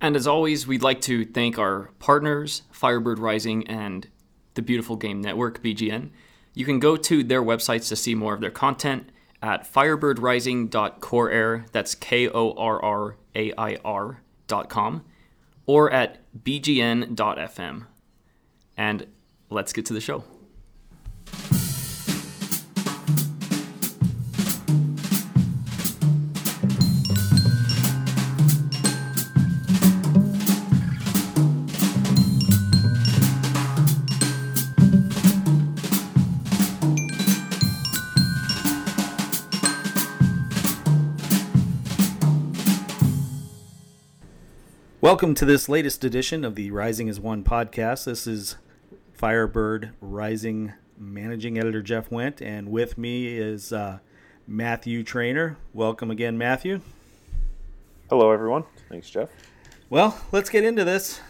And as always, we'd like to thank our partners, Firebird Rising and the Beautiful Game Network, BGN. You can go to their websites to see more of their content at firebirdrising.corair, that's K O R R A I R.com, or at bgn.fm. And let's get to the show. Welcome to this latest edition of the Rising as One podcast. This is Firebird Rising managing editor Jeff Went, and with me is uh, Matthew Trainer. Welcome again, Matthew. Hello, everyone. Thanks, Jeff. Well, let's get into this.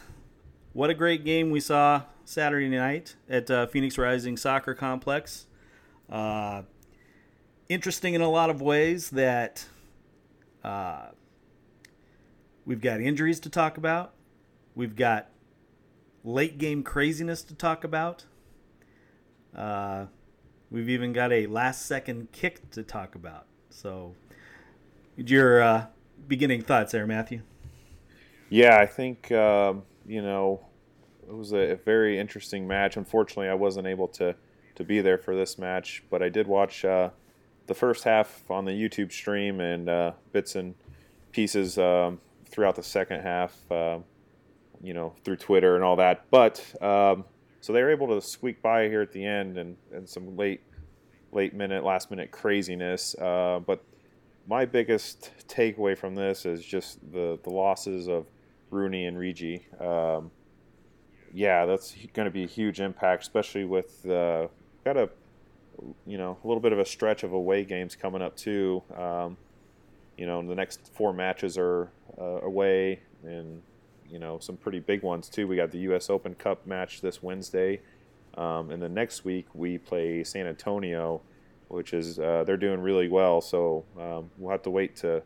What a great game we saw Saturday night at uh, Phoenix Rising Soccer Complex. Uh, interesting in a lot of ways that uh, We've got injuries to talk about. We've got late game craziness to talk about. Uh, we've even got a last second kick to talk about. So, your uh, beginning thoughts there, Matthew? Yeah, I think um, you know it was a, a, very interesting match. Unfortunately, I wasn't able to to be there for this match, but I did watch uh, the first half on the YouTube stream and uh, bits and pieces um, throughout the second half, uh, you know, through Twitter and all that. But um, so they were able to squeak by here at the end and, and some late late minute, last minute craziness. Uh, but my biggest takeaway from this is just the, the losses of Rooney and Riggi. Um, yeah, that's going to be a huge impact, especially with uh, got a you know a little bit of a stretch of away games coming up too. Um, you know, the next four matches are uh, away, and you know some pretty big ones too. We got the U.S. Open Cup match this Wednesday, um, and then next week we play San Antonio, which is uh, they're doing really well. So um, we'll have to wait to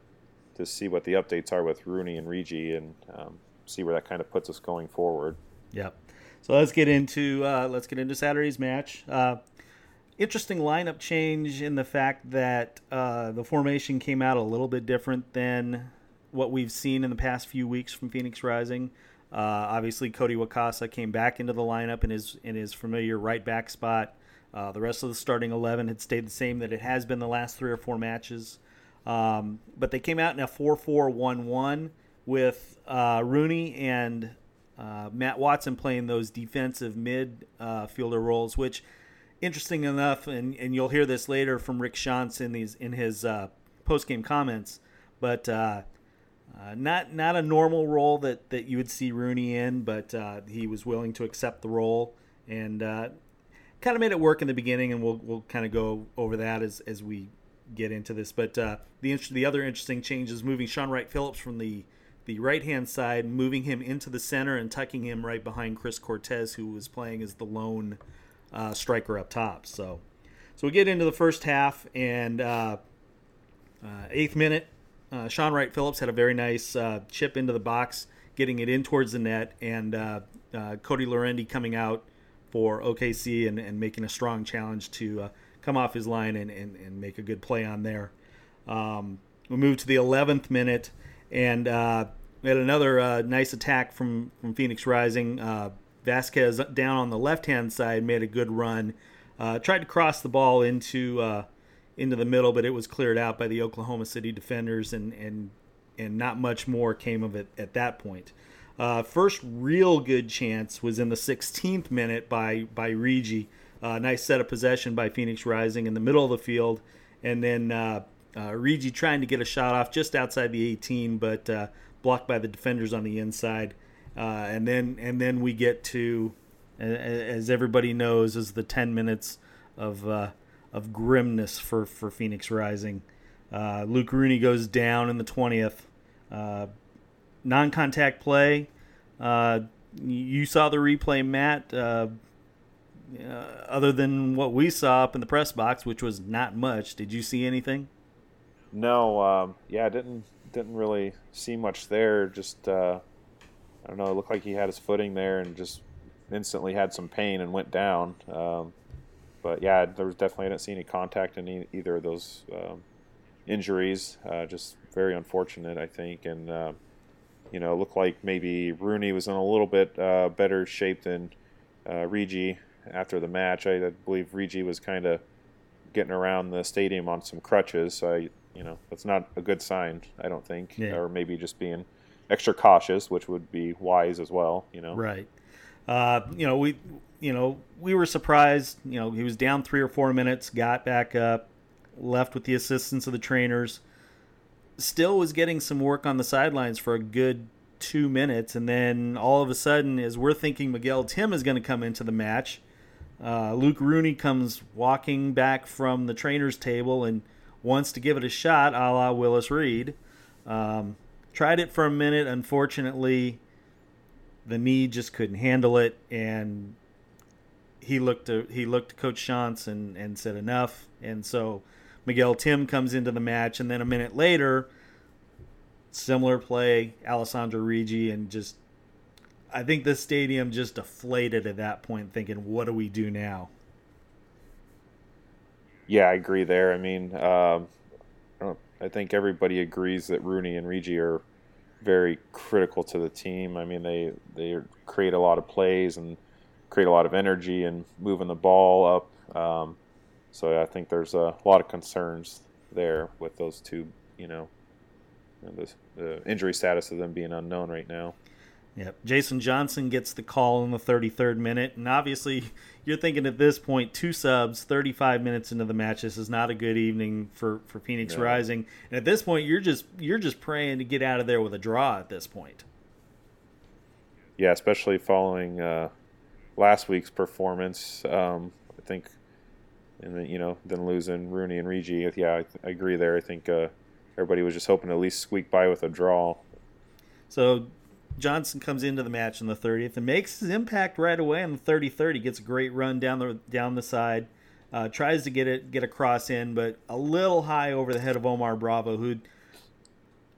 to see what the updates are with Rooney and Riggi, and um, see where that kind of puts us going forward. Yep. So let's get into uh, let's get into Saturday's match. Uh, interesting lineup change in the fact that uh, the formation came out a little bit different than what we've seen in the past few weeks from Phoenix Rising. Uh, obviously, Cody Wakasa came back into the lineup in his in his familiar right back spot. Uh, the rest of the starting eleven had stayed the same that it has been the last three or four matches. Um, but they came out in a 4-4-1-1 with uh, Rooney and uh, Matt Watson playing those defensive midfielder uh, roles, which interesting enough, and, and you'll hear this later from Rick Schantz in these in his uh, post game comments, but uh, uh, not not a normal role that, that you would see Rooney in, but uh, he was willing to accept the role and uh, kind of made it work in the beginning, and we'll we'll kind of go over that as as we get into this. But uh, the the other interesting change is moving Shaun Wright-Phillips from the the right hand side, moving him into the center and tucking him right behind Chris Cortez, who was playing as the lone uh, striker up top. So, so we get into the first half, and uh, uh, eighth minute, uh, Shaun Wright-Phillips had a very nice uh, chip into the box, getting it in towards the net, and uh, Cody Laurendi coming out for OKC and, and making a strong challenge to come off his line and, and, and, make a good play on there. Um, we move to the 11th minute, and we had another uh, nice attack from, from Phoenix Rising. Vasquez down on the left hand side made a good run. Uh, tried to cross the ball into uh, into the middle, but it was cleared out by the Oklahoma City defenders, and and and not much more came of it at that point. Uh, first real good chance was in the 16th minute by by Riggi. Uh, nice set of possession by Phoenix Rising in the middle of the field, and then uh, uh Riggi trying to get a shot off just outside the 18, but uh, blocked by the defenders on the inside. Uh, and then and then we get to, as everybody knows, is the ten minutes of uh, of grimness for for Phoenix Rising. Uh, Luke Rooney goes down in the twentieth. Uh, non-contact play. Uh, you saw the replay, Matt. Uh, other than what we saw up in the press box, which was not much, did you see anything? No. Um, yeah, didn't didn't really see much there. Just I don't know. It looked like he had his footing there and just instantly had some pain and went down. Um, but yeah, there was definitely I didn't see any contact in e- either of those um, injuries. Uh, just very unfortunate, I think. And uh, you know, it looked like maybe Rooney was in a little bit uh, better shape than uh, Riggi after the match. I, I believe Riggi was kind of getting around the stadium on some crutches. So I, you know, that's not a good sign. I don't think, Yeah. or maybe just being extra cautious, which would be wise as well. You know, Right. Uh, you know, we you know, we were surprised, you know, he was down 3 or 4 minutes, got back up, left with the assistance of the trainers. Still was getting some work on the sidelines for a good 2 minutes and then all of a sudden as we're thinking Miguel Tim is going to come into the match, uh, Luke Rooney comes walking back from the trainer's table and wants to give it a shot, a la Willis Reed. Um, tried it for a minute. Unfortunately, the knee just couldn't handle it, and he looked to he looked to Coach Schantz and, and said enough. And so Miguel Tim comes into the match, and then a minute later, similar play, Alessandro Riggi, and just I think the stadium just deflated at that point, thinking, "What do we do now?" Yeah, I agree there. I mean, um, I, think everybody agrees that Rooney and Riggi are very critical to the team. I mean, they they create a lot of plays and create a lot of energy and moving the ball up. Um, so I think there's a lot of concerns there with those two. You know, the, the injury status of them being unknown right now. Yep. Jason Johnson gets the call in the 33rd minute. And obviously, you're thinking at this point, two subs, 35 minutes into the match. This is not a good evening for, for Phoenix No. Rising. And at this point, you're just you're just praying to get out of there with a draw at this point. Yeah, especially following uh, last week's performance. Um, I think, and then you know, then losing Rooney and Riggi. Yeah, I, I agree there. I think uh, everybody was just hoping to at least squeak by with a draw. So Johnson comes into the match in the 30th and makes his impact right away on the 30-30. gets a great run down the down the side, uh, tries to get it get a cross in, but a little high over the head of Omar Bravo, who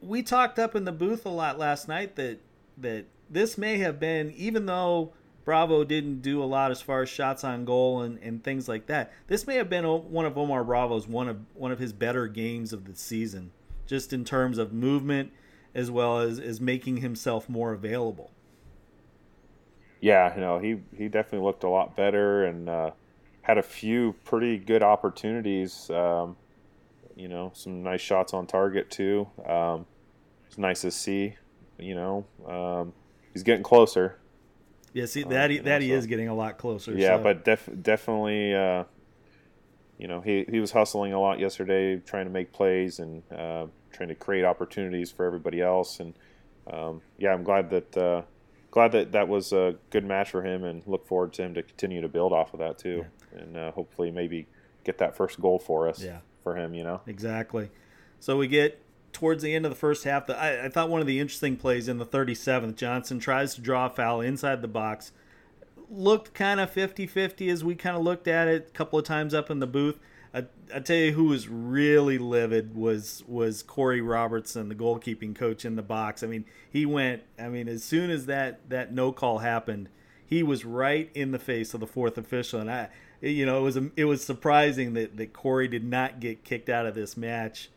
we talked up in the booth a lot last night that that this may have been even though Bravo didn't do a lot as far as shots on goal and, and things like that. This may have been one of Omar Bravo's one of one of his better games of the season, just in terms of movement as well as, as making himself more available. Yeah, you know, he he definitely looked a lot better and uh, had a few pretty good opportunities. Um, you know, some nice shots on target too. Um, it's nice to see. You know, um, he's getting closer. Yeah, see that he, you know, that he so- is getting a lot closer. Yeah, so- but def- definitely, uh, you know, he, he was hustling a lot yesterday, trying to make plays and uh, trying to create opportunities for everybody else. And um, yeah, I'm glad that uh, glad that that was a good match for him, and look forward to him to continue to build off of that too, and uh, hopefully maybe get that first goal for us Yeah. for him. You know, Exactly. So we get towards the end of the first half. The, I, I thought one of the interesting plays in the 37th, Johnson tries to draw a foul inside the box. Looked kind of 50 50 as we kind of looked at it a couple of times up in the booth. I, I tell you who was really livid was was Corey Robertson, the goalkeeping coach in the box. I mean, he went. I mean, as soon as that that no call happened, he was right in the face of the fourth official, and I, you know, it was it was surprising that that Corey did not get kicked out of this match.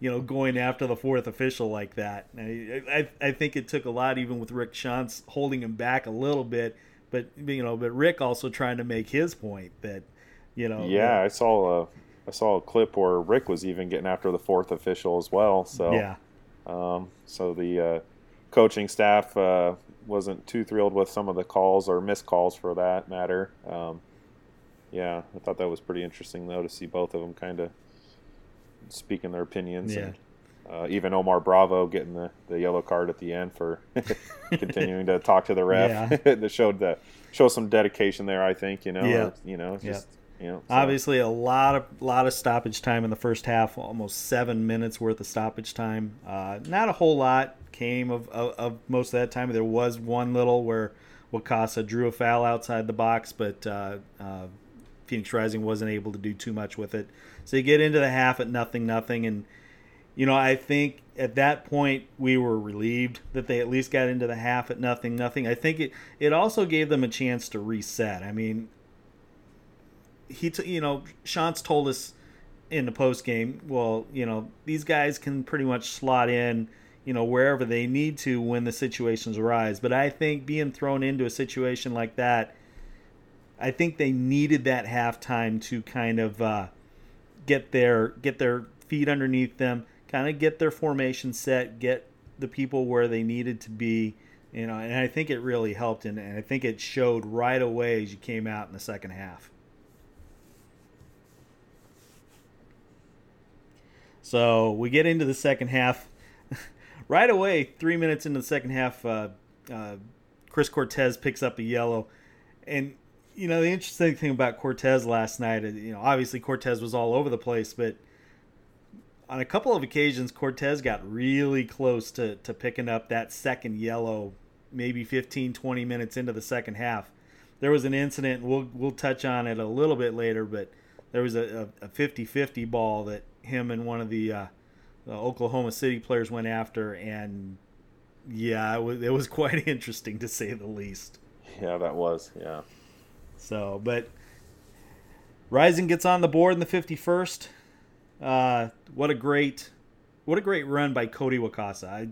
You know, going after the fourth official like that. I, I, I think it took a lot, even with Rick Schantz holding him back a little bit. But you know, but Rick also trying to make his point that, you know, yeah, I saw a I saw a clip where Rick was even getting after the fourth official as well. So yeah, Um, so the uh, coaching staff uh, wasn't too thrilled with some of the calls or missed calls for that matter. Um, yeah, I thought that was pretty interesting though to see both of them kind of speaking their opinions. Yeah. And, uh, even Omar Bravo getting the, the yellow card at the end for continuing to talk to the ref. Yeah. that showed that show some dedication there. I think you know. Yeah. or, you know, Yeah. just so- Obviously, a lot of lot of stoppage time in the first half, almost seven minutes worth of stoppage time. Uh, not a whole lot came of, of, of most of that time. There was one little where Wakasa drew a foul outside the box, but uh, uh, Phoenix Rising wasn't able to do too much with it. So you get into the half at nothing, nothing, and you know, I think at that point we were relieved that they at least got into the half at nothing, nothing. I think it it also gave them a chance to reset. I mean, he, t- you know, Schantz told us in the post game, well, you know, these guys can pretty much slot in, you know, wherever they need to when the situations arise. But I think being thrown into a situation like that, I think they needed that halftime to kind of uh, get their get their feet underneath them kind of get their formation set, get the people where they needed to be, you know, and I think it really helped, and, and I think it showed right away as you came out in the second half. So we get into the second half. right away, three minutes into the second half, uh, uh, Chris Cortez picks up a yellow. And, you know, the interesting thing about Cortez last night, you know, obviously Cortez was all over the place, but – on a couple of occasions, Cortez got really close to, to picking up that second yellow, maybe 15, 20 minutes into the second half. There was an incident, we'll, we'll touch on it a little bit later, but there was a, a 50-50 ball that him and one of the, uh, the Oklahoma City players went after, and yeah, it was, it was quite interesting to say the least. Yeah, that was, yeah. So, but Rising gets on the board in the 51st. Uh, what a great, what a great run by Cody Wakasa. I,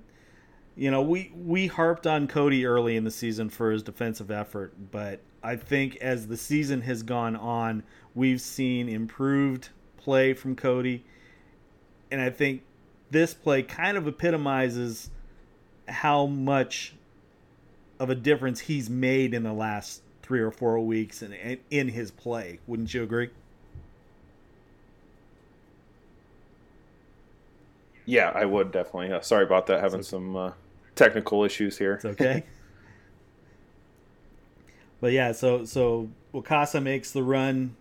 you know, we we harped on Cody early in the season for his defensive effort, but I think as the season has gone on, we've seen improved play from Cody, and I think this play kind of epitomizes how much of a difference he's made in the last three or four weeks and in, in his play. Wouldn't you agree? Yeah, I would definitely. Uh, sorry about that. Having some uh, technical issues here. It's okay. but yeah, so so Wakasa makes the run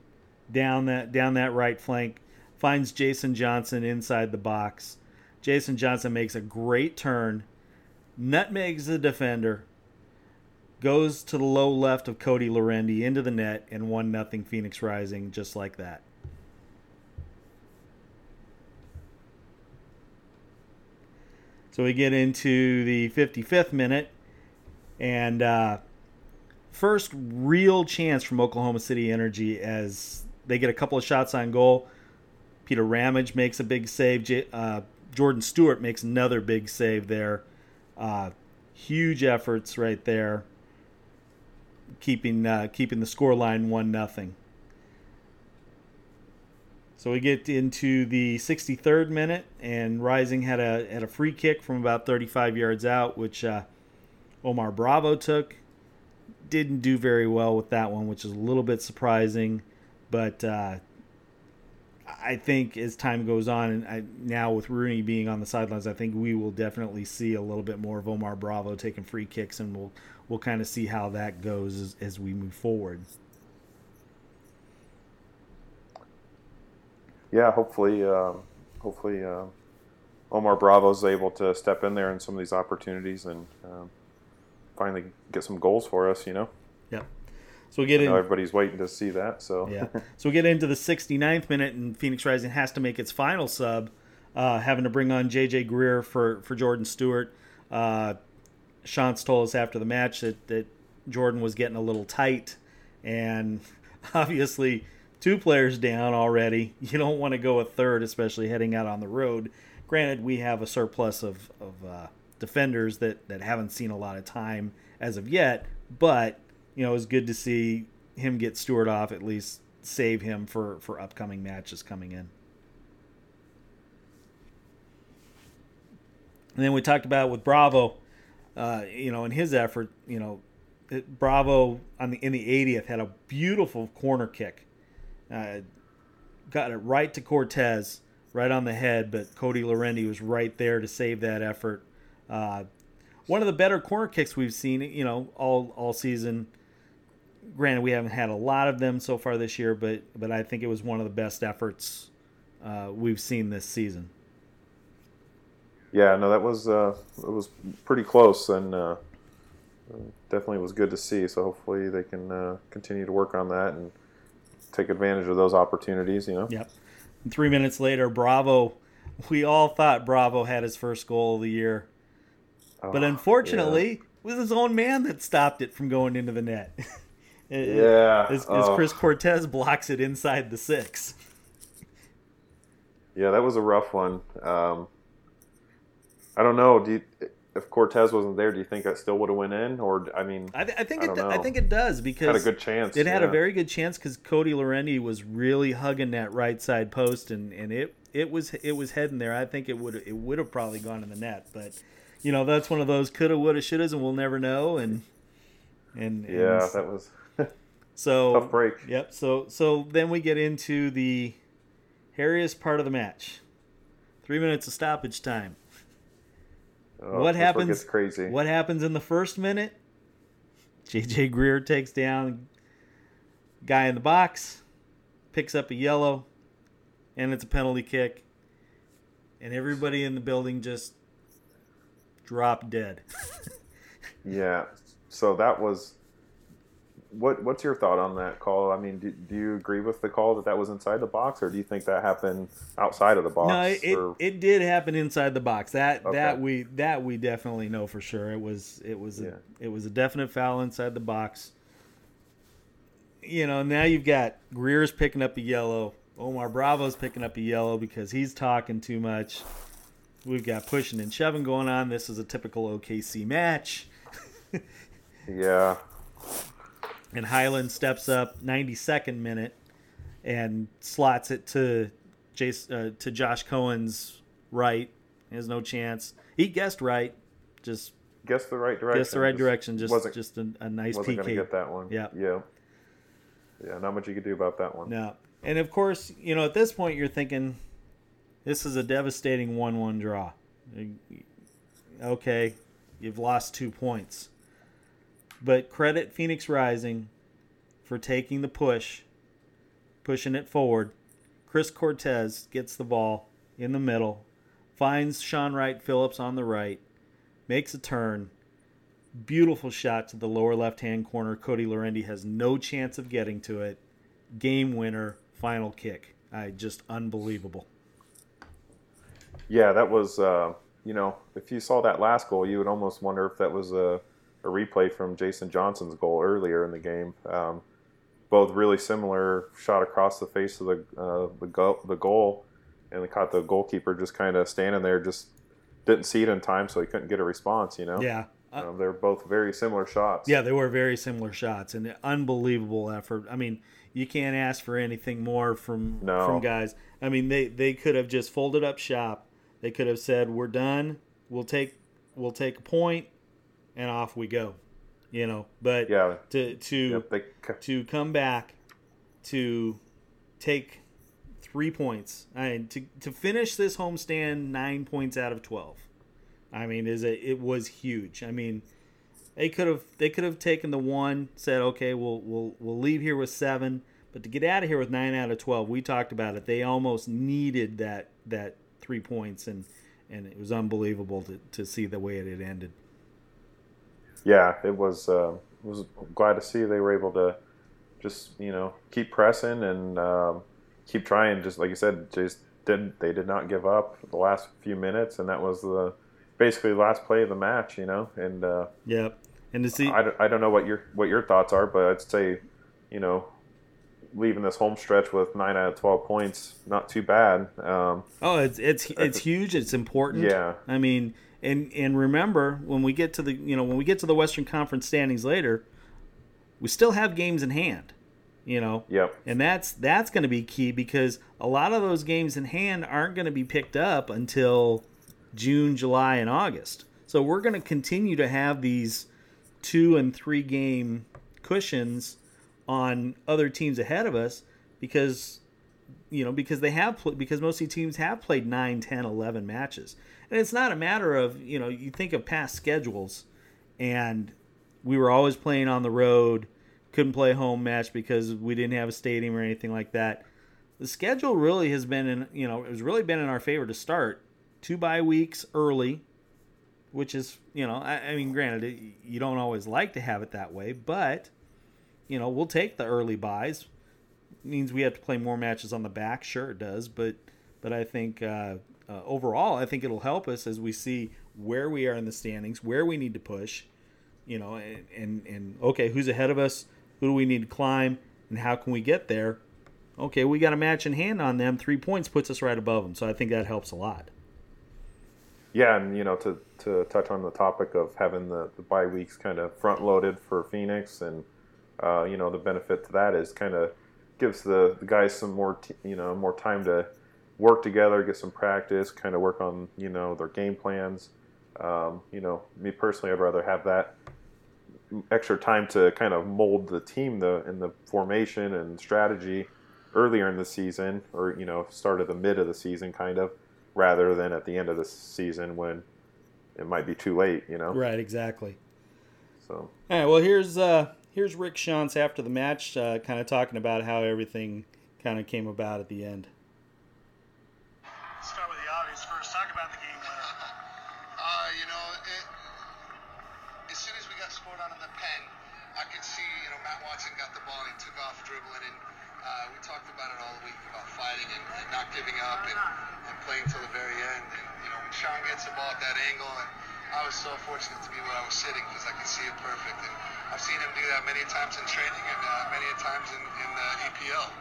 down that down that right flank, finds Jason Johnson inside the box. Jason Johnson makes a great turn, nutmegs the defender, goes to the low left of Cody Laurendi into the net, and one nothing Phoenix Rising just like that. So we get into the 55th minute, and uh, first real chance from Oklahoma City Energy as they get a couple of shots on goal. Peter Ramage makes a big save. Uh, Jordan Stewart makes another big save there. Uh, huge efforts right there, keeping uh, keeping the score line one nothing. So we get into the 63rd minute, and Rising had a had a free kick from about 35 yards out, which uh, Omar Bravo took. Didn't do very well with that one, which is a little bit surprising. But uh, I think as time goes on, and I, now with Rooney being on the sidelines, I think we will definitely see a little bit more of Omar Bravo taking free kicks, and we'll we'll kind of see how that goes as, as we move forward. yeah, hopefully, uh, hopefully, uh, Omar Bravo's able to step in there in some of these opportunities and um, finally get some goals for us. You know. So we get in. Everybody's waiting to see that. So yeah. So we get into the 69th minute, and Phoenix Rising has to make its final sub, uh, having to bring on JJ Greer for for Jordan Stewart. Uh, Schantz told us after the match that that Jordan was getting a little tight, and obviously two players down already. You don't want to go a third, especially heading out on the road. Granted, we have a surplus of, of uh, defenders that, that haven't seen a lot of time as of yet, but you know it's good to see him get Stewart off at least save him for for upcoming matches coming in. And then we talked about with Bravo, uh, you know, in his effort, you know, Bravo on the in the 80th had a beautiful corner kick uh, got it right to Cortez, right on the head, but Cody Laurendi was right there to save that effort. Uh, one of the better corner kicks we've seen, you know, all all season. Granted, we haven't had a lot of them so far this year, but but I think it was one of the best efforts uh, we've seen this season. Yeah, no, that was uh, it was pretty close, and uh, definitely was good to see. So hopefully they can uh, continue to work on that and take advantage of those opportunities. You know. Yep. And three minutes later, Bravo we all thought Bravo had his first goal of the year, but Oh, unfortunately, it was his own man that stopped it from going into the net. It- Yeah. as, oh. Chris Cortez blocks it inside the six. Yeah, that was a rough one. Um, I don't know. Do you, if Cortez wasn't there, do you think that still would have went in? Or I mean, I, th- I think I it. I think it does because had a good chance. It had a very good chance because Cody Laurendi was really hugging that right side post, and, and it it was it was heading there. I think it would it would have probably gone in the net, but you know that's one of those coulda, woulda, shouldas, and we'll never know. And and, and Yeah, that was so tough break. Yep. So so then we get into the hairiest part of the match. Three minutes of stoppage time. Oh, what happens? Crazy. What happens in the first minute? JJ Greer takes down guy in the box, picks up a yellow, and it's a penalty kick. And everybody in the building just dropped dead. Yeah. So that was. What What's your thought on that call? I mean, do, do you agree with the call that that was inside the box, or do you think that happened outside of the box? no, it, it, or, it did happen inside the box. That Okay. that we that we definitely know for sure. It was it was Yeah. a, it was a definite foul inside the box. You know, now you've got Greer's picking up a yellow. Omar Bravo's picking up a yellow because he's talking too much. We've got pushing and shoving going on. This is a typical OKC match. yeah. And Highland steps up 92nd minute and slots it to Jace, uh, to Josh Cohen's right. He has no chance. He guessed right. Just Guess the right direction. guessed the right Just direction. Just just a, a nice wasn't going to PK. get that one. Yeah. Yeah. Yeah. Not much you could do about that one. No. And of course, you know, at this point you're thinking this is a devastating 1-1 draw. Okay, you've lost 2 points. But credit Phoenix Rising for taking the push, pushing it forward. Chris Cortez gets the ball in the middle, finds Shaun Wright Phillips on the right, makes a turn. Beautiful shot to the lower left hand corner. Cody Laurendi has no chance of getting to it. Game winner, final kick. I just unbelievable. Yeah, that was. Uh, you know, if you saw that last goal, you would almost wonder if that was a, a replay from Jason Johnson's goal earlier in the game. Um, both really similar, shot across the face of the uh, the, go- the goal, and they caught the goalkeeper just kind of standing there, just didn't see it in time, so he couldn't get a response. You know, Yeah. Uh, Um, they're both very similar shots. Yeah, they were very similar shots and unbelievable effort. I mean, you can't ask for anything more from No. from guys. I mean, they they could have just folded up shop. They could have said, "We're done. We'll take we'll take a point, and off we go." You know, but yeah, to to Yep, to come back to take three points and to, to finish this homestand nine points out of 12 i mean is it, it was huge. I mean they could have they could have taken the one said okay we'll we'll we'll leave here with seven. But to get out of here with nine out of 12 we talked about it. They almost needed that that three points and and it was unbelievable to, to see the way it had ended yeah, it was. Uh, was glad to see they were able to just you know keep pressing and um, keep trying. Just like you said, just did they did not give up the last few minutes, and that was the basically the last play of the match. You know, and uh, yep and to see I, don't, I don't know what your what your thoughts are, but I'd say you know leaving this home stretch with nine out of twelve points, not too bad. Um, Oh, it's it's it's huge. It's important. Yeah. I mean, and and remember when we get to the you know when we get to the Western Conference standings later, we still have games in hand. You know. yep. And that's that's going to be key because a lot of those games in hand aren't going to be picked up until June, July, and August. So we're going to continue to have these two and three game cushions on other teams ahead of us because you know because they have pl- because most of these teams have played 9 10 11 matches and it's not a matter of you know you think of past schedules and we were always playing on the road couldn't play home match because we didn't have a stadium or anything like that the schedule really has been in you know it has really been in our favor to start two bye weeks early which is you know i, I mean granted it, you don't always like to have it that way but you know we'll take the early byes means we have to play more matches on the back. Sure, it does, but but I think uh, uh, overall, I think it'll help us as we see where we are in the standings, where we need to push, you know, and, and, and okay, who's ahead of us? Who do we need to climb? And how can we get there? Okay, we got a match in hand on them. Three points puts us right above them. So I think that helps a lot. Yeah, and you know, to, to touch on the topic of having the, the bye weeks kind of front loaded for Phoenix, and uh, you know, the benefit to that is kind of gives the, the guys some more t- you know more time to work together, get some practice, kind of work on you know their game plans. Um, you know, me personally, I'd rather have that extra time to kind of mold the team the in the formation and strategy earlier in the season, or you know, start of the mid of the season, kind of, rather than at the end of the season when it might be too late. You know, right? Exactly. So. All right. Well, here's uh, here's Rick Schantz after the match, uh, kind of talking about how everything kind of came about at the end. So fortunate to be where I was sitting because I could see it perfect. And I've seen him do that many times in training and uh, many times in, in the EPL.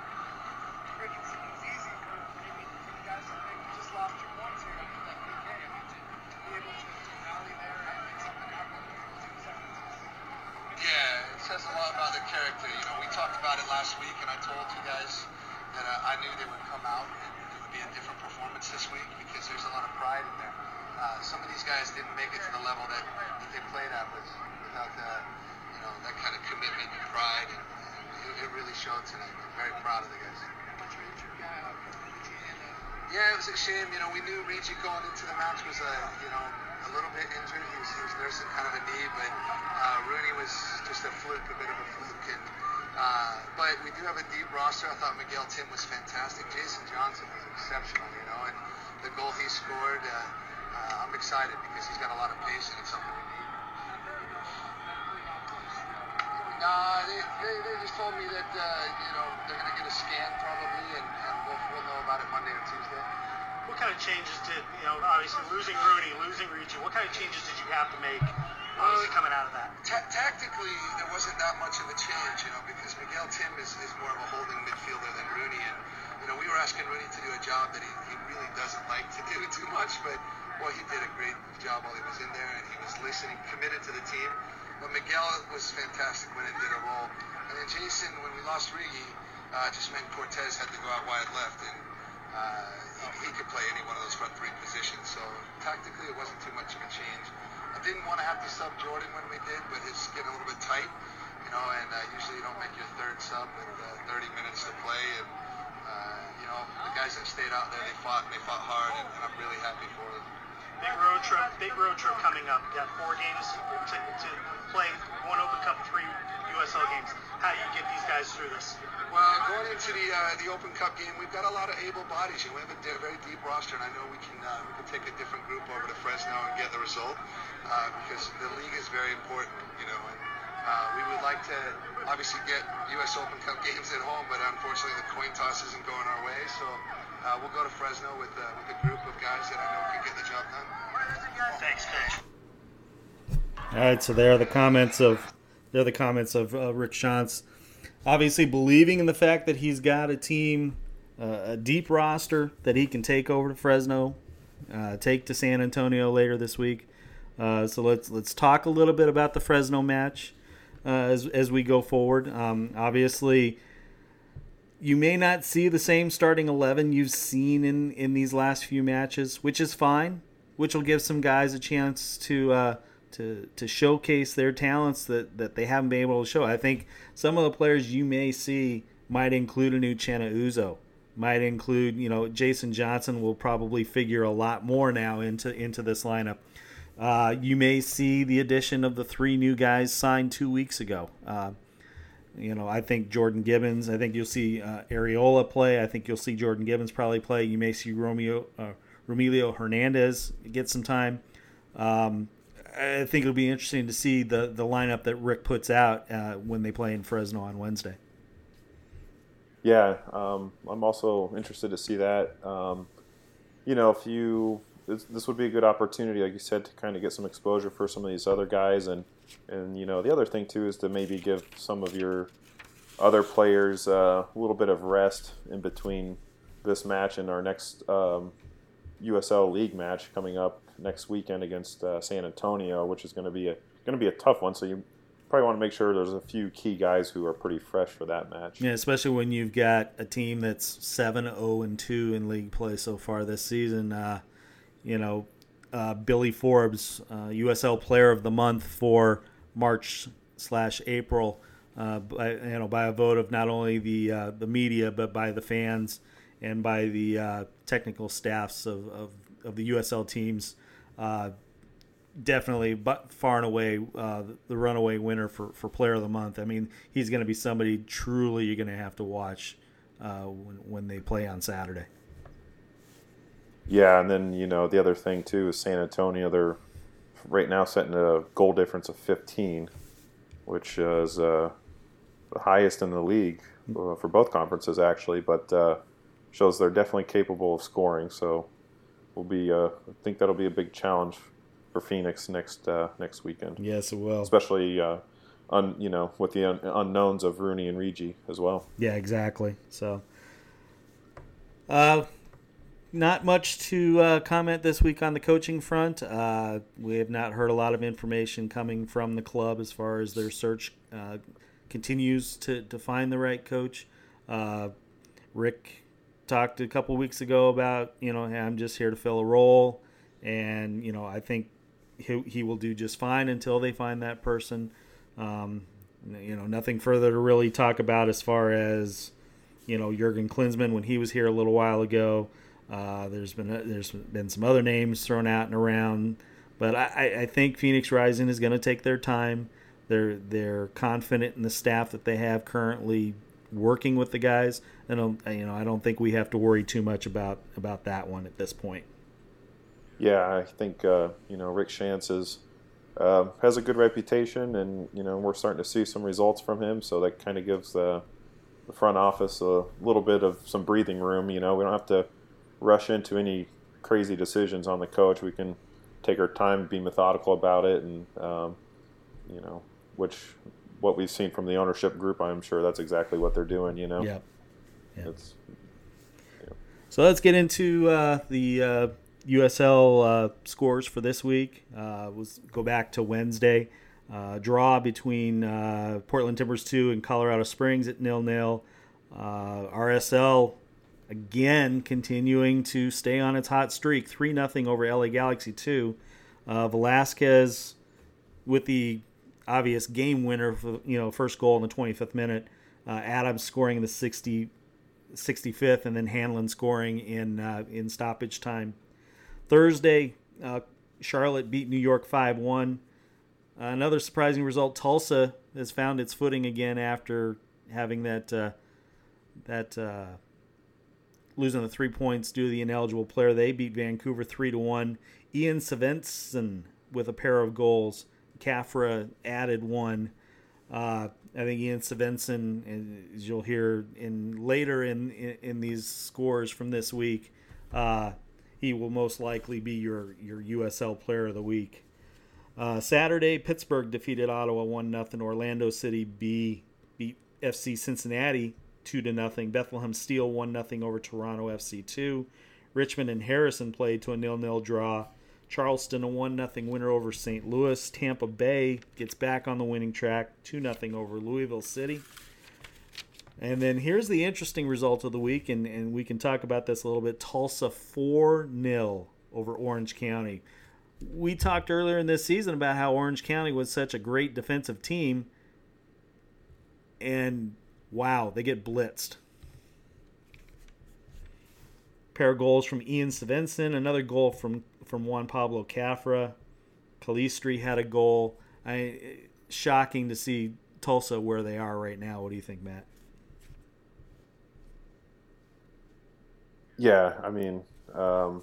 Yeah, it says a lot about their character. You know, we talked about it last week, and I told you guys that uh, I knew they would come out and it would be a different performance this week because there's a lot of pride in there. Uh, some of these guys didn't make it to the level that, that they played at with, without the, you know, that kind of commitment and pride, and, and it, it really showed tonight. I'm very proud of the guys. Yeah, it was a shame. You know, we knew Riggi going into the match was a, you know, a little bit injured. He was, he was nursing kind of a knee, but uh, Rooney was just a fluke, a bit of a fluke. And uh, but we do have a deep roster. I thought Miguel Tim was fantastic. Jason Johnson was exceptional. You know, and the goal he scored, uh, uh, I'm excited because he's got a lot of pace and it's something we need. Nah, they, they, they just told me that uh, you know they're gonna get a scan probably, and, and we'll, we'll know about it Monday or Tuesday. What kind of changes did, you know, obviously losing Rooney, losing Riggi, what kind of changes did you have to make obviously coming out of that? Ta- tactically, there wasn't that much of a change, you know, because Miguel Tim is, is more of a holding midfielder than Rooney, and you know we were asking Rooney to do a job that he, he really doesn't like to do too much, but well, he did a great job while he was in there, and he was listening, committed to the team. But Miguel was fantastic when it did a role, and then Jason, when we lost Riggi, uh, just meant Cortez had to go out wide left, and uh, he, he could play any one of those front three positions. So tactically, it wasn't too much of a change. I didn't want to have to sub Jordan when we did, but it's getting a little bit tight, you know. And uh, usually you don't make your third sub with uh, 30 minutes to play. And uh, you know, the guys that stayed out there, they fought, and they fought hard, and, and I'm really happy for them. Big road trip, big road trip coming up. Got four games to, to play, one Open Cup, three USL games. How do you get these guys through this? Well, going into the uh, the Open Cup game, we've got a lot of able bodies. You know, we have a very deep roster, and I know we can uh, we can take a different group over to Fresno and get the result uh, because the league is very important. You know, and uh, we would like to obviously get U.S. Open Cup games at home, but unfortunately the coin toss isn't going our way. So uh, we'll go to Fresno with uh, with a group of guys that I know can get the job done. Thanks, Coach. All right, so there are the comments of there are the comments of uh, Rick Schantz, obviously believing in the fact that he's got a team, uh, a deep roster that he can take over to Fresno, uh, take to San Antonio later this week. Uh, so let's let's talk a little bit about the Fresno match uh, as as we go forward. Um, obviously, you may not see the same starting eleven you've seen in in these last few matches, which is fine. Which will give some guys a chance to uh, to to showcase their talents that, that they haven't been able to show. I think some of the players you may see might include a new Uchenna Uzo, might include you know Jason Johnson will probably figure a lot more now into into this lineup. Uh, you may see the addition of the three new guys signed two weeks ago. Uh, you know, I think Jordan Gibbons. I think you'll see uh, Areola play. I think you'll see Jordan Gibbons probably play. You may see Romeo uh, Romelio Hernandez get some time. Um, I think it'll be interesting to see the the lineup that Rick puts out uh, when they play in Fresno on Wednesday. Yeah, um, I'm also interested to see that. Um, you know, if you this, this would be a good opportunity, like you said, to kind of get some exposure for some of these other guys, and and you know, the other thing too is to maybe give some of your other players uh, a little bit of rest in between this match and our next um, USL League match coming up next weekend against uh, San Antonio, which is going to be a going to be a tough one. So you probably want to make sure there's a few key guys who are pretty fresh for that match. Yeah, especially when you've got a team that's 7-0 and 2 in league play so far this season. Uh, you know, uh, Billy Forbes, uh, USL Player of the Month for March slash April, uh, by, you know, by a vote of not only the uh, the media but by the fans and by the uh, technical staffs of, of, of the USL teams. Uh, definitely, but far and away, the runaway winner for, for Player of the Month. I mean, he's going to be somebody truly you're going to have to watch when, when they play on Saturday. Yeah, and then you know the other thing too is San Antonio. They're right now setting a goal difference of 15, which is uh, the highest in the league uh, for both conferences actually, but uh, shows they're definitely capable of scoring. So will be uh, I think that'll be a big challenge for Phoenix next uh, next weekend. Yes, it will. Especially uh, un, you know with the un- unknowns of Rooney and Riggi as well. Yeah, exactly. So, uh, not much to uh, comment this week on the coaching front. Uh, we have not heard a lot of information coming from the club as far as their search uh, continues to, to find the right coach. Uh, Rick talked a couple weeks ago about, you know, hey, I'm just here to fill a role. And, you know, I think he, he will do just fine until they find that person. Um, you know, nothing further to really talk about as far as, you know, Jurgen Klinsmann when he was here a little while ago. Uh, there's been there's been some other names thrown out and around, but I, I think Phoenix Rising is going to take their time. They're they're confident in the staff that they have currently working with the guys, and um, you know I don't think we have to worry too much about about that one at this point. Yeah, I think uh, you know Rick Schantz is, uh, has a good reputation, and you know we're starting to see some results from him. So that kind of gives the, the front office a little bit of some breathing room. You know, we don't have to rush into any crazy decisions on the coach. We can take our time, be methodical about it, and um, you know, which what we've seen from the ownership group, I'm sure that's exactly what they're doing. You know, Yep. Yep. It's, So let's get into uh, the uh, USL uh, scores for this week. Uh, was go back to Wednesday. Uh, draw between uh, Portland Timbers 2 and Colorado Springs at nil nil. Uh, RSL again continuing to stay on its hot streak, three 0 over LA Galaxy 2. Uh, Velasquez with the obvious game winner, for, you know, first goal in the 25th minute. Uh, Adams scoring in the 60, 65th, and then Hanlon scoring in uh, in stoppage time. Thursday, uh, Charlotte beat New York 5 1. Another surprising result. Tulsa has found its footing again after having that uh, that uh, losing the three points due to the ineligible player. They beat Vancouver three to one. Ian Svensson with a pair of goals. Kafra added one. Uh, I think Ian Svensson, as you'll hear in later in, in, in these scores from this week, uh, he will most likely be your your USL Player of the Week. Uh, Saturday, Pittsburgh defeated Ottawa one 0 Orlando City B beat FC Cincinnati two to nothing. Bethlehem Steel one 0 over Toronto FC two. Richmond and Harrisburg played to a nil nil draw. Charleston a one 0 winner over St. Louis. Tampa Bay gets back on the winning track two 0 over Louisville City. And then here's the interesting result of the week, and, and we can talk about this a little bit. Tulsa 4 0 over Orange County. We talked earlier in this season about how Orange County was such a great defensive team, and wow, they get blitzed. Pair of goals from Ian Svensson, another goal from, from Juan Pablo Cafra. Calistri had a goal. I shocking to see Tulsa where they are right now. What do you think, Matt? Yeah, I mean, um,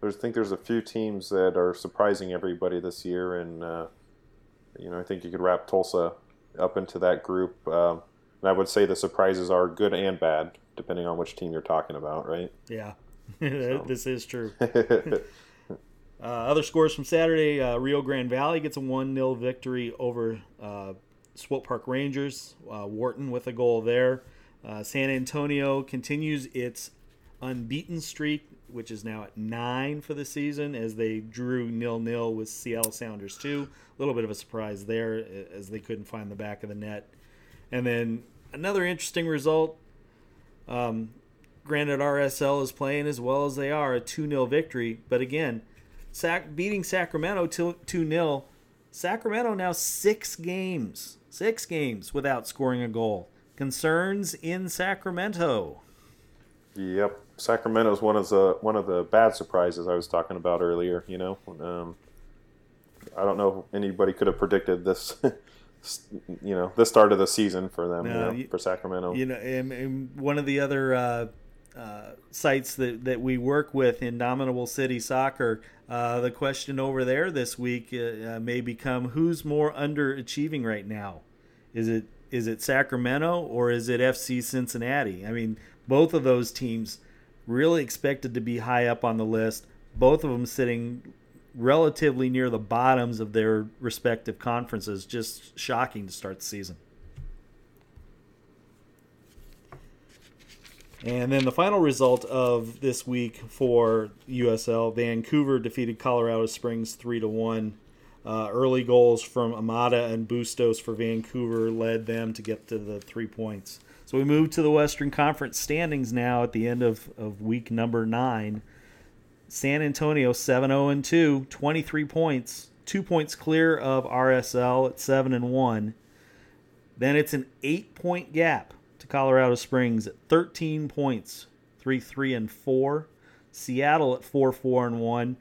there's I think there's a few teams that are surprising everybody this year, and uh, you know I think you could wrap Tulsa up into that group. Um, and I would say the surprises are good and bad, depending on which team you're talking about, right? Yeah. this is true. Uh, other scores from Saturday: uh, Rio Grande Valley gets a one 0 victory over uh, Swope Park Rangers. Uh, Wharton with a goal there. Uh, San Antonio continues its unbeaten streak, which is now at nine for the season, as they drew nil nil with Seattle Sounders too. A little bit of a surprise there, as they couldn't find the back of the net. And then another interesting result. Um, granted, RSL is playing as well as they are, a 2 0 victory. But again, Sac- beating Sacramento 2 0. Sacramento now six games, six games without scoring a goal. Concerns in Sacramento. Yep, Sacramento is one of the one of the bad surprises I was talking about earlier. You know, um, I don't know if anybody could have predicted this. you know, the start of the season for them, you know, for Sacramento. You know, and, and one of the other uh, uh, sites that, that we work with, Indomitable City Soccer, uh, the question over there this week uh, uh, may become who's more underachieving right now? Is it is it Sacramento or is it FC Cincinnati? I mean, both of those teams really expected to be high up on the list. Both of them sitting relatively near the bottoms of their respective conferences. Just shocking to start the season. And then the final result of this week for USL, Vancouver defeated Colorado Springs three to one. Uh, early goals from Amada and Bustos for Vancouver led them to get to the three points. So we move to the Western Conference standings now at the end of, of week number nine. San Antonio 7 0 2, 23 points, two points clear of RSL at 7 and 1. Then it's an eight point gap to Colorado Springs at 13 points, 3 3 and 4. Seattle at 4 4 and 1.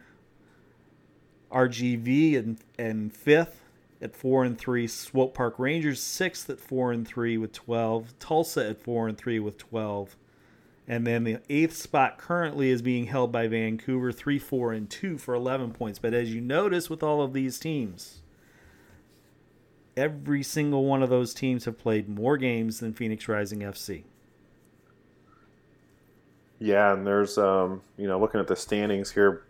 RGV and, and fifth at 4 and 3. Swope Park Rangers sixth at 4 and 3 with 12. Tulsa at 4 and 3 with 12. And then the eighth spot currently is being held by Vancouver, 3 4 and 2 for 11 points. But as you notice with all of these teams, every single one of those teams have played more games than Phoenix Rising FC. Yeah, and there's um, you know looking at the standings here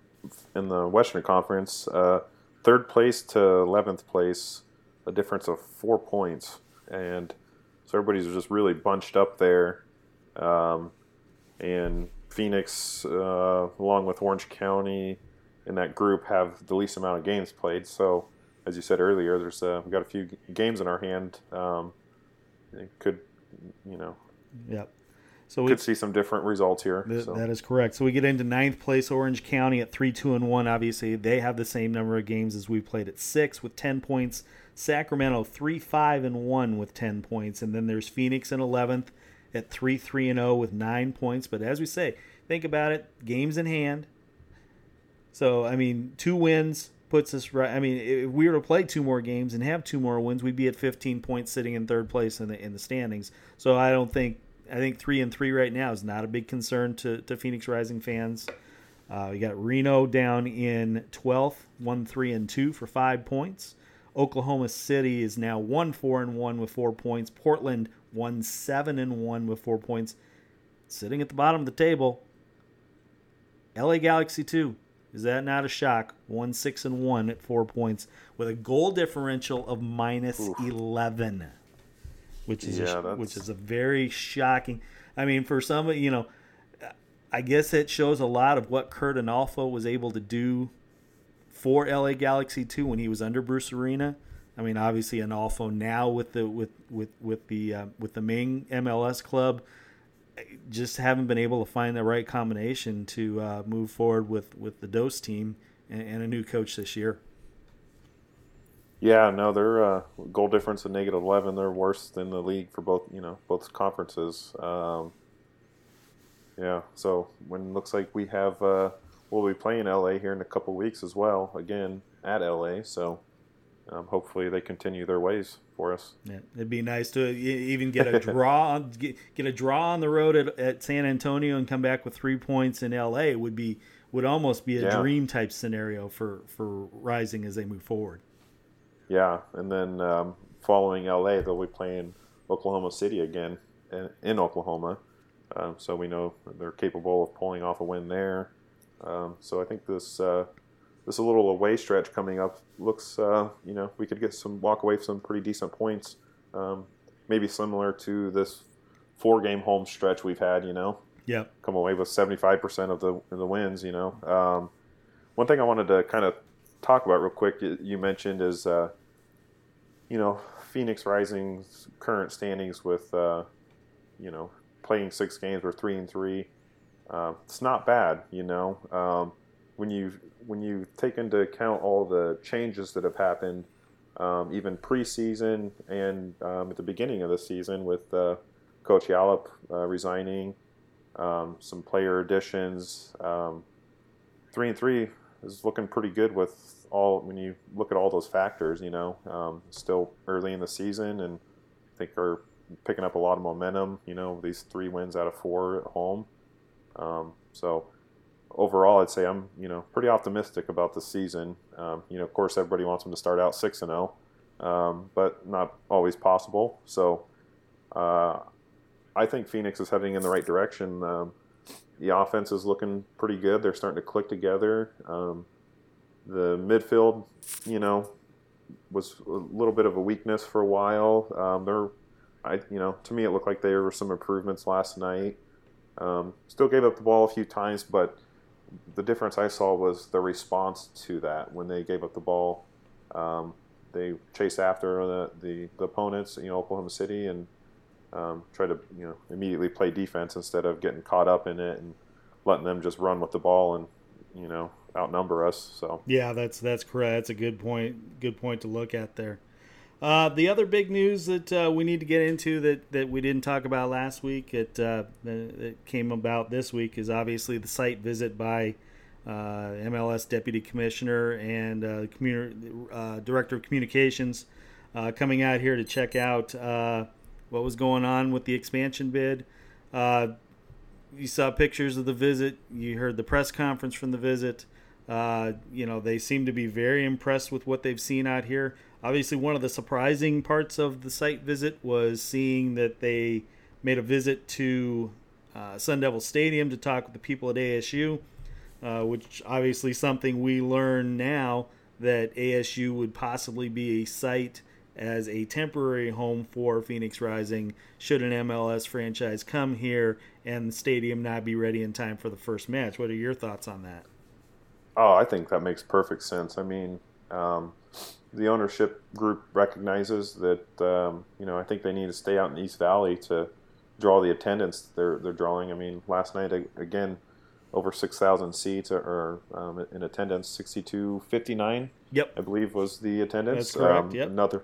in the Western Conference, uh, third place to eleventh place, a difference of four points, and so everybody's just really bunched up there. Um, and Phoenix, uh, along with Orange County, in that group, have the least amount of games played. So as you said earlier, there's uh, we've got a few games in our hand. Um, could you know? Yep. So we could see some different results here. Th- so. That is correct. So we get into ninth place, Orange County at three, two, and one. Obviously, they have the same number of games as we played at six with ten points. Sacramento three, five, and one with ten points, and then there's Phoenix in eleventh at three, three, and zero with nine points. But as we say, think about it, games in hand. So I mean, two wins, puts us right. I mean, if we were to play two more games and have two more wins, we'd be at 15 points, sitting in third place in the in the standings. So I don't think I think three and three right now is not a big concern to, to Phoenix Rising fans. Uh, we got Reno down in 12th, one three and two for five points. Oklahoma City is now one four and one with four points. Portland one seven and one with four points, sitting at the bottom of the table. LA Galaxy two is that not a shock? One six and one at four points with a goal differential of minus eleven, which is yeah, a, which is a very shocking. I mean, for some, of you know, I guess it shows a lot of what Curt Onalfo was able to do for LA Galaxy two when he was under Bruce Arena. I mean, obviously Onalfo now with the with with with the uh, with the main MLS club just haven't been able to find the right combination to uh, move forward with, with the Dose team and, and, a new coach this year. Yeah, no, their uh, goal difference of negative eleven. They're worse than the league for both you know both conferences. Um, yeah, so when looks like we have uh, we'll be playing LA here in a couple weeks as well again at LA. So um, hopefully they continue their ways for us. Yeah, it'd be nice to even get a draw get, get a draw on the road at, at San Antonio and come back with three points in LA would be would almost be a yeah. dream type scenario for for Rising as they move forward. Yeah, and then um, following LA, they'll be playing Oklahoma City again in, in Oklahoma. Um, so we know they're capable of pulling off a win there. Um, so I think this uh, this a little away stretch coming up looks, uh, you know, we could get some walk away some pretty decent points. Um, maybe similar to this four game home stretch we've had. You know, Yep. come away with seventy five percent of the of the wins. You know, um, one thing I wanted to kind of talk about real quick. You, you mentioned is, uh, you know, Phoenix Rising's current standings with, uh, you know, playing six games, we're three and three. Uh, it's not bad, you know. Um, when you when you take into account all the changes that have happened, um, even preseason and um, at the beginning of the season with uh, Coach Yallop uh, resigning, um, some player additions, um, three and three is looking pretty good with all when you look at all those factors. You know, um, still early in the season, and I think are picking up a lot of momentum. You know, these three wins out of four at home. Um, so overall, I'd say I'm you know pretty optimistic about the season. Um, you know, of course, everybody wants them to start out six and zero, um, but not always possible. So uh, I think Phoenix is heading in the right direction. Um, the offense is looking pretty good. They're starting to click together. Um, the midfield, you know, was a little bit of a weakness for a while. Um, they're, I, you know, to me it looked like there were some improvements last night. Um, still gave up the ball a few times, but the difference I saw was the response to that. When they gave up the ball, um, they chased after the, the, the opponents, you know, Oklahoma City, and um, try to you know immediately play defense instead of getting caught up in it and letting them just run with the ball and you know outnumber us. So Yeah, that's that's correct. That's a good point. Good point to look at there. Uh, the other big news that uh, we need to get into that, that we didn't talk about last week, it, uh, that came about this week, is obviously the site visit by uh, MLS Deputy Commissioner and uh, uh, Director of Communications coming out here to check out what was going on with the expansion bid. You saw pictures of the visit. You heard the press conference from the visit. You know, they seem to be very impressed with what they've seen out here. Obviously, one of the surprising parts of the site visit was seeing that they made a visit to uh, Sun Devil Stadium to talk with the people at ASU, uh, which obviously something we learn now that ASU would possibly be a site as a temporary home for Phoenix Rising should an MLS franchise come here and the stadium not be ready in time for the first match. What are your thoughts on that? Oh, I think that makes perfect sense. I mean, um, the ownership group recognizes that um, you know I think they need to stay out in East Valley to draw the attendance they're they're drawing. I mean, last night again, over six thousand seats are, um, in attendance, sixty two fifty nine. Yep, I believe was the attendance. That's correct, Um, yep. Another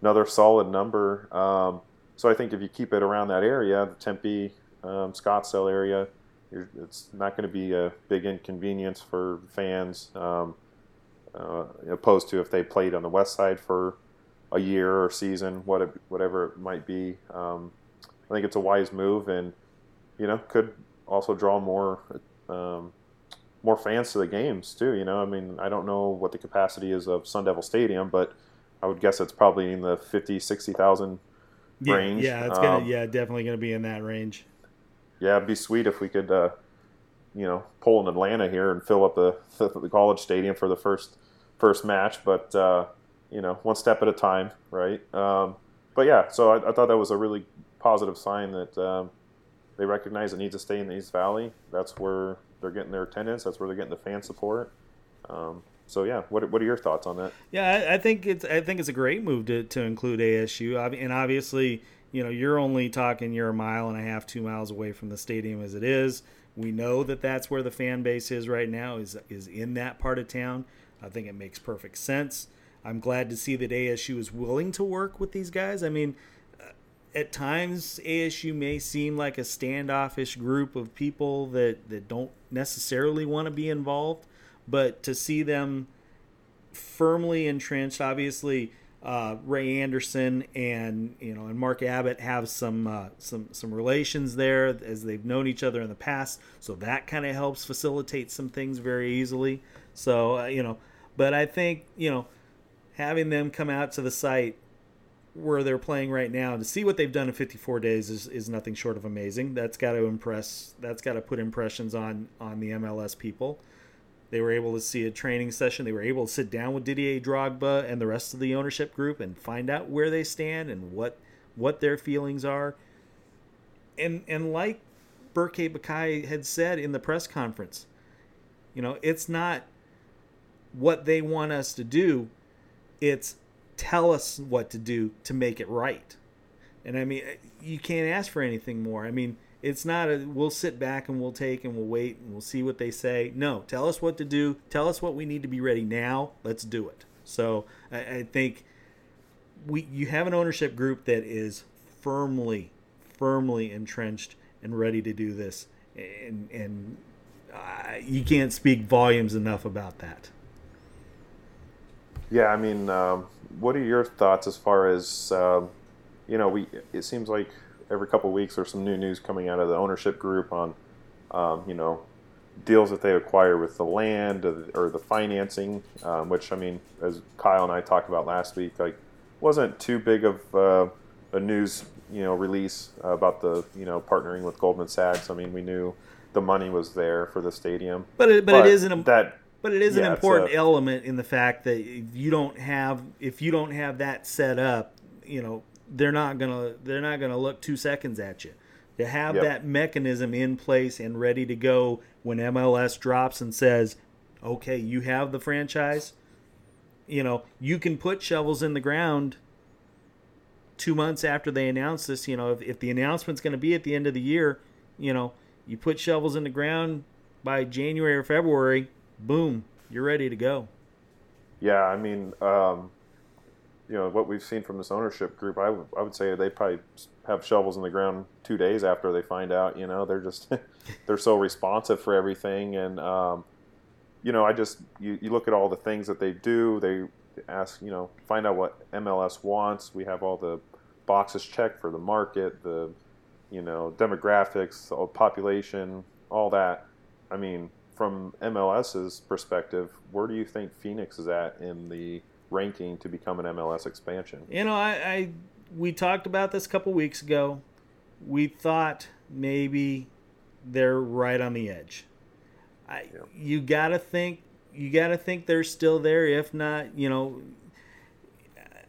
another solid number. Um, so I think if you keep it around that area, the Tempe, um, Scottsdale area, you're, it's not going to be a big inconvenience for fans, um, uh, opposed to if they played on the west side for a year or season, what it, whatever it might be. Um, I think it's a wise move, and you know could also draw more um, more fans to the games too. You know, I mean, I don't know what the capacity is of Sun Devil Stadium, but I would guess it's probably in the 50, 60,000 yeah, range. yeah, it's gonna, Um, yeah, definitely gonna be in that range. yeah, it'd be sweet if we could, uh, you know, pull in Atlanta here and fill up the the college stadium for the first first match. But uh, you know, one step at a time, right? Um, but yeah, so I, I thought that was a really positive sign that um, they recognize it needs to stay in the East Valley. That's where they're getting their attendance. That's where they're getting the fan support. Um, so yeah, what what are your thoughts on that? Yeah, I, I think it's I think it's a great move to, to include ASU, and obviously, you know, you're only talking you're a mile and a half, two miles away from the stadium as it is. We know that that's where the fan base is right now is is in that part of town. I think it makes perfect sense. I'm glad to see that ASU is willing to work with these guys. I mean, uh, at times ASU may seem like a standoffish group of people that that don't necessarily want to be involved, but to see them firmly entrenched. Obviously, uh, Ray Anderson and you know and Mark Abbott have some uh, some some relations there as they've known each other in the past, so that kind of helps facilitate some things very easily. So uh, you know, but I think you know having them come out to the site where they're playing right now to see what they've done in 54 days is, is nothing short of amazing. That's got to impress. That's got to put impressions on on the MLS people. They were able to see a training session. They were able to sit down with Didier Drogba and the rest of the ownership group and find out where they stand and what what their feelings are. And and like Berke Bakay had said in the press conference, you know, it's not what they want us to do. It's tell us what to do to make it right. And I mean, you can't ask for anything more. I mean, it's not a we'll sit back and we'll take and we'll wait and we'll see what they say. No, tell us what to do. Tell us what we need to be ready now. Let's do it. So I, I think we you have an ownership group that is firmly, firmly entrenched and ready to do this, and and uh, you can't speak volumes enough about that. Yeah, I mean, um, what are your thoughts as far as um, you know? We it seems like every couple of weeks there's some new news coming out of the ownership group on um, you know deals that they acquire with the land or the financing, um, which I mean, as Kyle and I talked about last week, like wasn't too big of uh, a news you know release about the you know partnering with Goldman Sachs. I mean, we knew the money was there for the stadium, but it, but, but it isn't that but it is yeah, an important a, element in the fact that if you don't have if you don't have that set up, you know, they're not gonna they're not gonna look two seconds at you. To have yep. that mechanism in place and ready to go when MLS drops and says, "Okay, you have the franchise." You know, you can put shovels in the ground two months after they announce this. You know, if, if the announcement's going to be at the end of the year, you know, you put shovels in the ground by January or February boom, you're ready to go. Yeah, I mean, um, you know, what we've seen from this ownership group, I, w- I would say they probably have shovels in the ground two days after they find out. You know, they're just they're so responsive for everything, and um, you know, I just you, you look at all the things that they do. They ask, you know, find out what MLS wants. We have all the boxes checked for the market, the you know demographics, population, all that. I mean, from MLS's perspective, where do you think Phoenix is at in the ranking to become an MLS expansion? You know, I, I we talked about this a couple weeks ago. We thought maybe they're right on the edge. I, yeah. You got to think you got to think they're still there. If not, you know,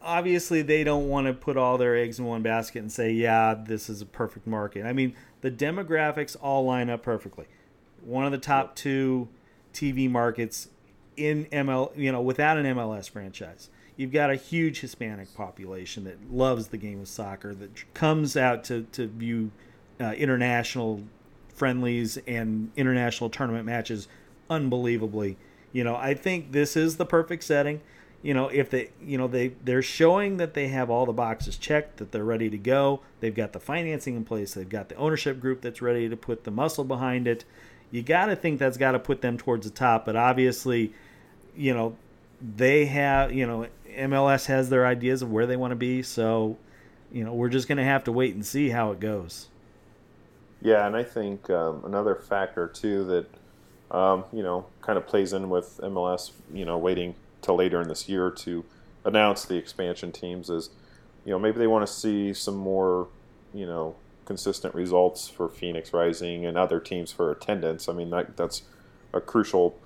obviously they don't want to put all their eggs in one basket and say, yeah, this is a perfect market. I mean, the demographics all line up perfectly one of the top two TV markets in ML, you know, without an MLS franchise. You've got a huge Hispanic population that loves the game of soccer, that comes out to, to view uh, international friendlies and international tournament matches unbelievably. You know, I think this is the perfect setting. You know, if they, you know, they they're showing that they have all the boxes checked, that they're ready to go. They've got the financing in place. They've got the ownership group that's ready to put the muscle behind it you got to think that's got to put them towards the top. But obviously, you know, they have, you know, MLS has their ideas of where they want to be. So, you know, we're just going to have to wait and see how it goes. Yeah, and I think um, another factor too that um, you know kind of plays in with MLS, you know, waiting till later in this year to announce the expansion teams is, you know, maybe they want to see some more, you know, consistent results for Phoenix Rising and other teams for attendance. I mean, that, that's a crucial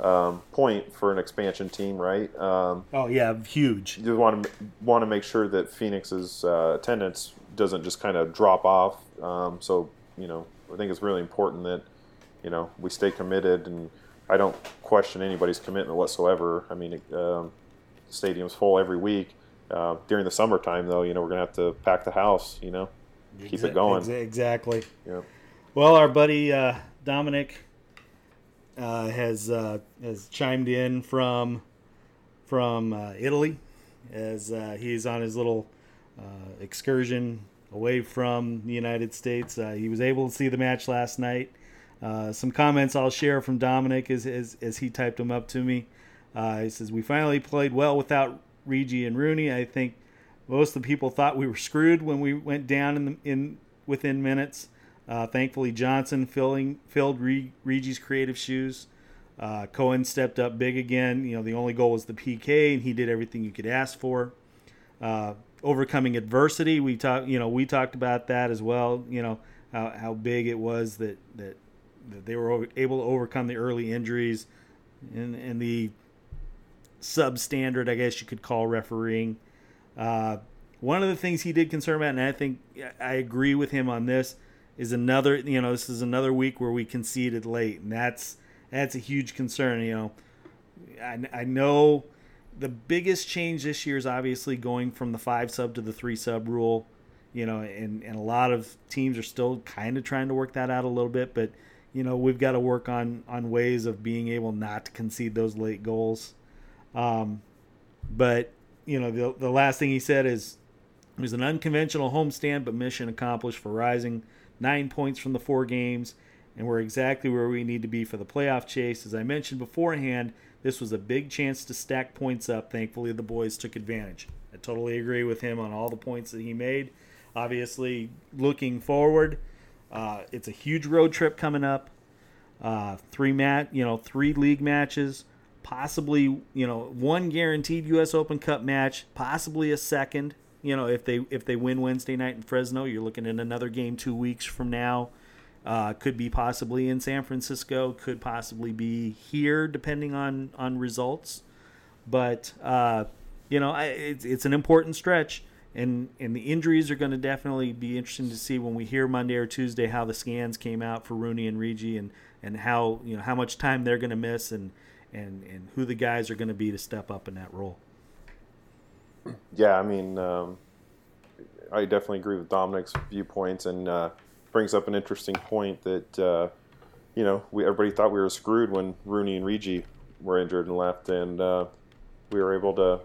um, point for an expansion team, right? Um, oh yeah, huge. You want to want to make sure that Phoenix's uh, attendance doesn't just kind of drop off. Um, so you know, I think it's really important that you know we stay committed, and I don't question anybody's commitment whatsoever. I mean, um, stadium's full every week. Uh, during the summertime, though, you know, we're gonna have to pack the house. You know keep it going. Exactly. Yeah. Well, our buddy uh, Dominic uh, has uh, has chimed in from from uh, Italy as uh, he's on his little uh, excursion away from the United States. he was able to see the match last night. some comments I'll share from Dominic as, as, as he typed them up to me. he says, We finally played well without Riggi and Rooney. I think most of the people thought we were screwed when we went down in the, in within minutes. Uh, thankfully, Johnson filling filled Riggi's creative shoes. Uh, Cohen stepped up big again. You know, the only goal was the PK, and he did everything you could ask for. Uh, overcoming adversity. We talked, you know, we talked about that as well. You know how, how big it was that that that they were able to overcome the early injuries and and the substandard, I guess you could call refereeing. Uh, one of the things he did concern about, and I think I agree with him on this, is another. You know, this is another week where we conceded late, and that's that's a huge concern. You know, I, I know the biggest change this year is obviously going from the five sub to the three sub rule. You know, and, and a lot of teams are still kind of trying to work that out a little bit, but you know we've got to work on on ways of being able not to concede those late goals. Um, but you know the the last thing he said is it was an unconventional homestand, but mission accomplished for Rising. Nine points from the four games, and we're exactly where we need to be for the playoff chase. As I mentioned beforehand, this was a big chance to stack points up. Thankfully, the boys took advantage. I totally agree with him on all the points that he made. Obviously, looking forward, uh, it's a huge road trip coming up. Uh, three mat, you know, three league matches, possibly, you know, one guaranteed U.S. Open Cup match, possibly a second. You know, if they if they win Wednesday night in Fresno, you're looking at another game two weeks from now. Uh, could be possibly in San Francisco, could possibly be here, depending on on results. But uh, you know, I, it's it's an important stretch, and and the injuries are going to definitely be interesting to see when we hear Monday or Tuesday how the scans came out for Rooney and Riggi, and and how you know how much time they're going to miss, and and and who the guys are going to be to step up in that role. Yeah, I mean, um, I definitely agree with Dominic's viewpoints, and uh, brings up an interesting point that uh, you know we everybody thought we were screwed when Rooney and Riggi were injured and left, and uh, we were able to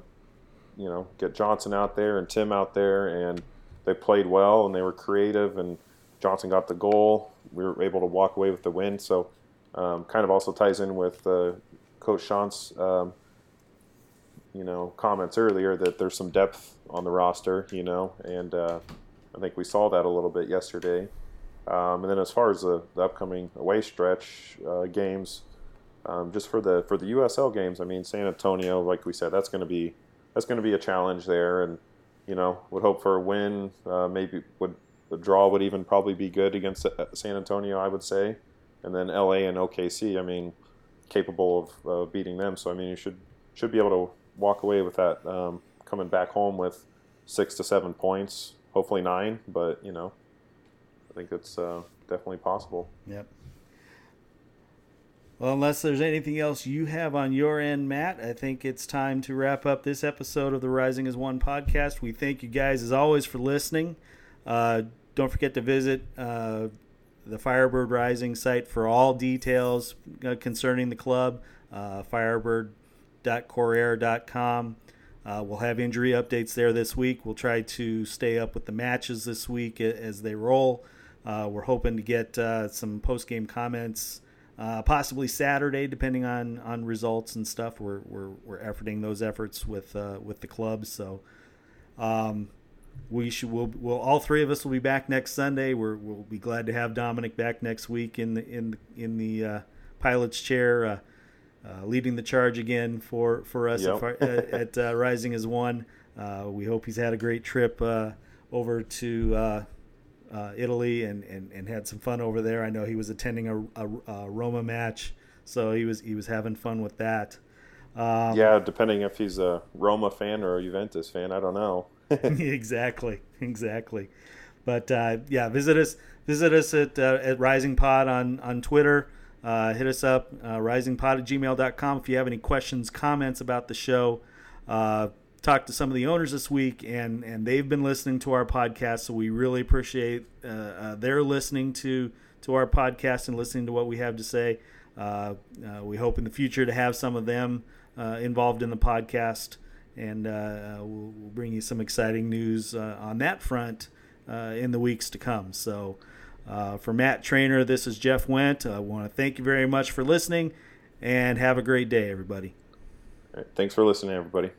you know get Johnson out there and Tim out there, and they played well and they were creative, and Johnson got the goal. We were able to walk away with the win, so um, kind of also ties in with uh, Coach Schantz's. Um, you know, comments earlier that there's some depth on the roster, you know, and uh, I think we saw that a little bit yesterday. Um, and then as far as the, the upcoming away stretch uh, games, um, just for the for the USL games, I mean San Antonio, like we said, that's going to be that's going to be a challenge there, and you know would hope for a win. Uh, maybe would the draw would even probably be good against uh, San Antonio, I would say, and then LA and OKC. I mean, capable of beating them. So I mean, you should should be able to walk away with that um, coming back home with six to seven points, hopefully nine. But you know, I think it's uh, definitely possible. Yep. Well, unless there's anything else you have on your end, Matt, I think it's time to wrap up this episode of the Rising as One podcast. We thank you guys as always for listening. Uh, don't forget to visit uh, the Firebird Rising site for all details uh, concerning the club. Uh, Firebird.corair.com. Uh, we'll have injury updates there this week. We'll try to stay up with the matches this week as they roll. Uh, we're hoping to get uh, some post game comments, uh, possibly Saturday, depending on, on results and stuff. We're, we're, we're efforting those efforts with uh, with the club. So um, we should we'll, we'll all three of us will be back next Sunday. We're, we'll be glad to have Dominic back next week in the in in the uh, pilot's chair. Uh, leading the charge again for for us Yep. at, at uh, Rising as One. Uh, we hope he's had a great trip uh, over to uh, uh, Italy and, and, and had some fun over there. I know he was attending a, a, a Roma match, so he was he was having fun with that. Um, Yeah, depending if he's a Roma fan or a Juventus fan, I don't know. exactly, exactly. But uh, yeah, visit us visit us at uh, at Rising Pod on on Twitter. Uh, hit us up uh, risingpod at gmail.com if you have any questions, comments about the show. Uh, talked to some of the owners this week, and and they've been listening to our podcast, so we really appreciate uh, uh, their listening to to our podcast and listening to what we have to say. Uh, we hope in the future to have some of them involved in the podcast, and we'll, we'll bring you some exciting news on that front in the weeks to come. So, uh, for Matt Trainer, this is Jeff Went. I want to thank you very much for listening, and have a great day, everybody. Thanks for listening, everybody.